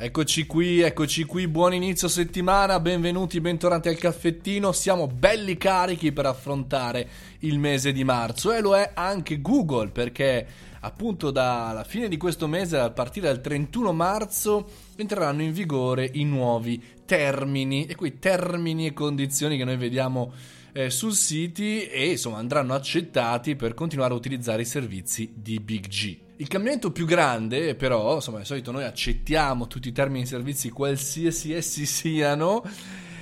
Eccoci qui, eccoci qui, buon inizio settimana, benvenuti, bentornati al caffettino, siamo belli carichi per affrontare il mese di marzo e lo è anche Google perché appunto dalla fine di questo mese, a partire dal 31 marzo, entreranno in vigore i nuovi termini e quei termini e condizioni che noi vediamo eh, sul siti e insomma andranno accettati per continuare a utilizzare i servizi di Big G. Il cambiamento più grande, però, insomma, di solito noi accettiamo tutti i termini di servizi qualsiasi essi siano.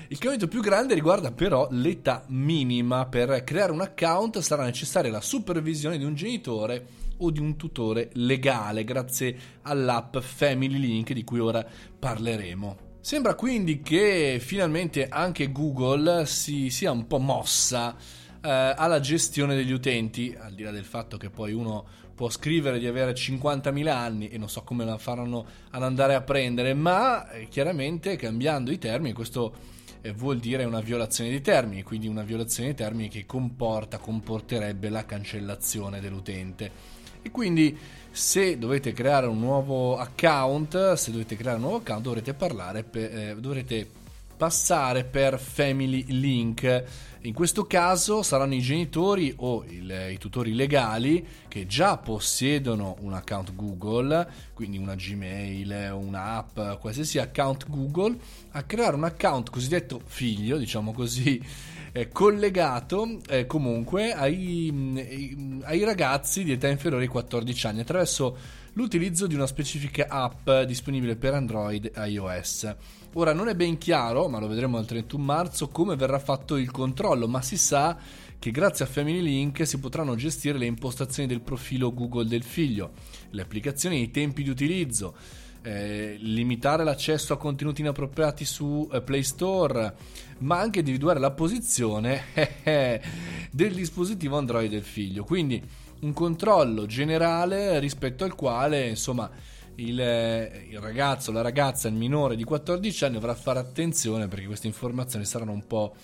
Il cambiamento più grande riguarda però l'età minima. Per creare un account sarà necessaria la supervisione di un genitore o di un tutore legale grazie all'app Family Link di cui ora parleremo. Sembra quindi che finalmente anche Google si sia un po' mossa alla gestione degli utenti, al di là del fatto che poi uno può scrivere di avere 50.000 anni e non so come la faranno ad andare a prendere, ma eh, chiaramente cambiando i termini questo eh, vuol dire una violazione di termini, quindi una violazione di termini che comporta, comporterebbe la cancellazione dell'utente. E quindi se dovete creare un nuovo account, se dovete creare un nuovo account dovrete parlare, per, eh, dovrete passare per Family Link. In questo caso saranno i genitori o il, i tutori legali che già possiedono un account Google, quindi una Gmail, un'app, qualsiasi account Google, a creare un account cosiddetto figlio, diciamo così, eh, collegato eh, comunque ai, ai ragazzi di età inferiore ai 14 anni attraverso l'utilizzo di una specifica app disponibile per Android e iOS. Ora non è ben chiaro, ma lo vedremo al 31 marzo, come verrà fatto il controllo, ma si sa che grazie a Family Link si potranno gestire le impostazioni del profilo Google del figlio, le applicazioni e i tempi di utilizzo, eh, limitare l'accesso a contenuti inappropriati su eh, Play Store, ma anche individuare la posizione del dispositivo Android del figlio. Quindi un controllo generale rispetto al quale, insomma, il, eh, il, ragazzo, la ragazza, il minore di 14 anni dovrà fare attenzione perché queste informazioni saranno un po'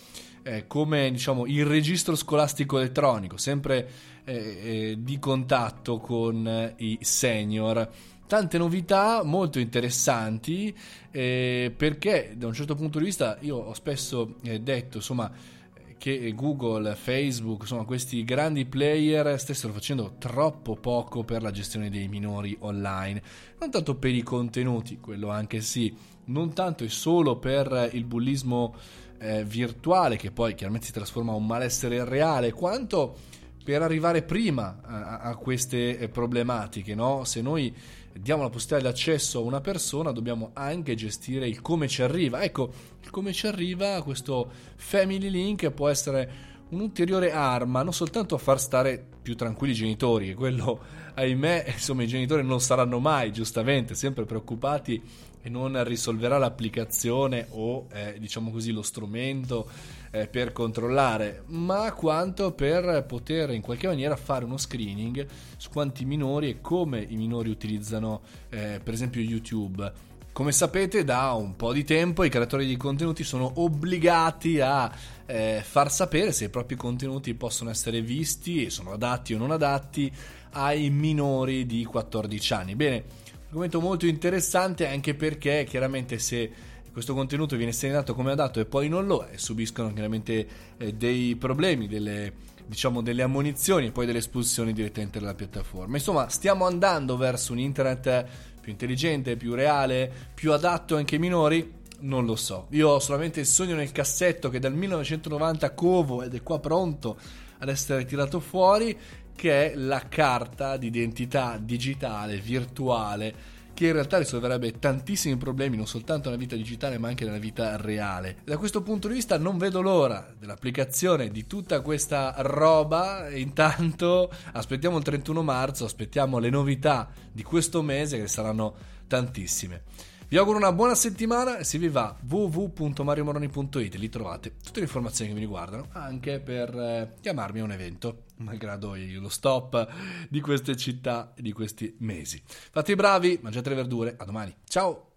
eh, come diciamo, il registro scolastico elettronico, sempre eh, eh, di contatto con eh, i senior. Tante novità molto interessanti eh, perché da un certo punto di vista io ho spesso detto insomma che Google, Facebook, insomma questi grandi player stessero facendo troppo poco per la gestione dei minori online, non tanto per i contenuti, quello anche sì, non tanto e solo per il bullismo eh, virtuale che poi chiaramente si trasforma in un malessere reale, quanto per arrivare prima a, a queste eh, problematiche, no? Se noi diamo la possibilità di accesso a una persona, dobbiamo anche gestire il come ci arriva. Ecco, il come ci arriva, questo Family Link può essere un'ulteriore arma, non soltanto a far stare più tranquilli i genitori, che quello, ahimè, insomma, i genitori non saranno mai, giustamente, sempre preoccupati e non risolverà l'applicazione o, eh, diciamo così, lo strumento eh, per controllare, ma quanto per poter in qualche maniera fare uno screening su quanti minori e come i minori utilizzano, eh, per esempio, YouTube. Come sapete, da un po' di tempo i creatori di contenuti sono obbligati a eh, far sapere se i propri contenuti possono essere visti e sono adatti o non adatti ai minori di 14 anni. Bene, argomento molto interessante anche perché chiaramente se questo contenuto viene segnalato come adatto e poi non lo è, subiscono chiaramente eh, dei problemi, delle, diciamo, delle ammonizioni e poi delle espulsioni direttamente dalla piattaforma. Insomma, stiamo andando verso un internet più intelligente, più reale, più adatto anche ai minori? Non lo so. Io ho solamente il sogno nel cassetto che dal 1990 covo ed è qua pronto ad essere tirato fuori, che è la carta d'identità digitale, virtuale che in realtà risolverebbe tantissimi problemi non soltanto nella vita digitale ma anche nella vita reale. Da questo punto di vista non vedo l'ora dell'applicazione di tutta questa roba, intanto aspettiamo il 31 marzo, aspettiamo le novità di questo mese che saranno tantissime. Vi auguro una buona settimana e se vi va www.mariomoroni.it, lì trovate tutte le informazioni che mi riguardano, anche per eh, chiamarmi a un evento, malgrado lo stop di queste città e di questi mesi. Fate i bravi, mangiate le verdure, a domani. Ciao!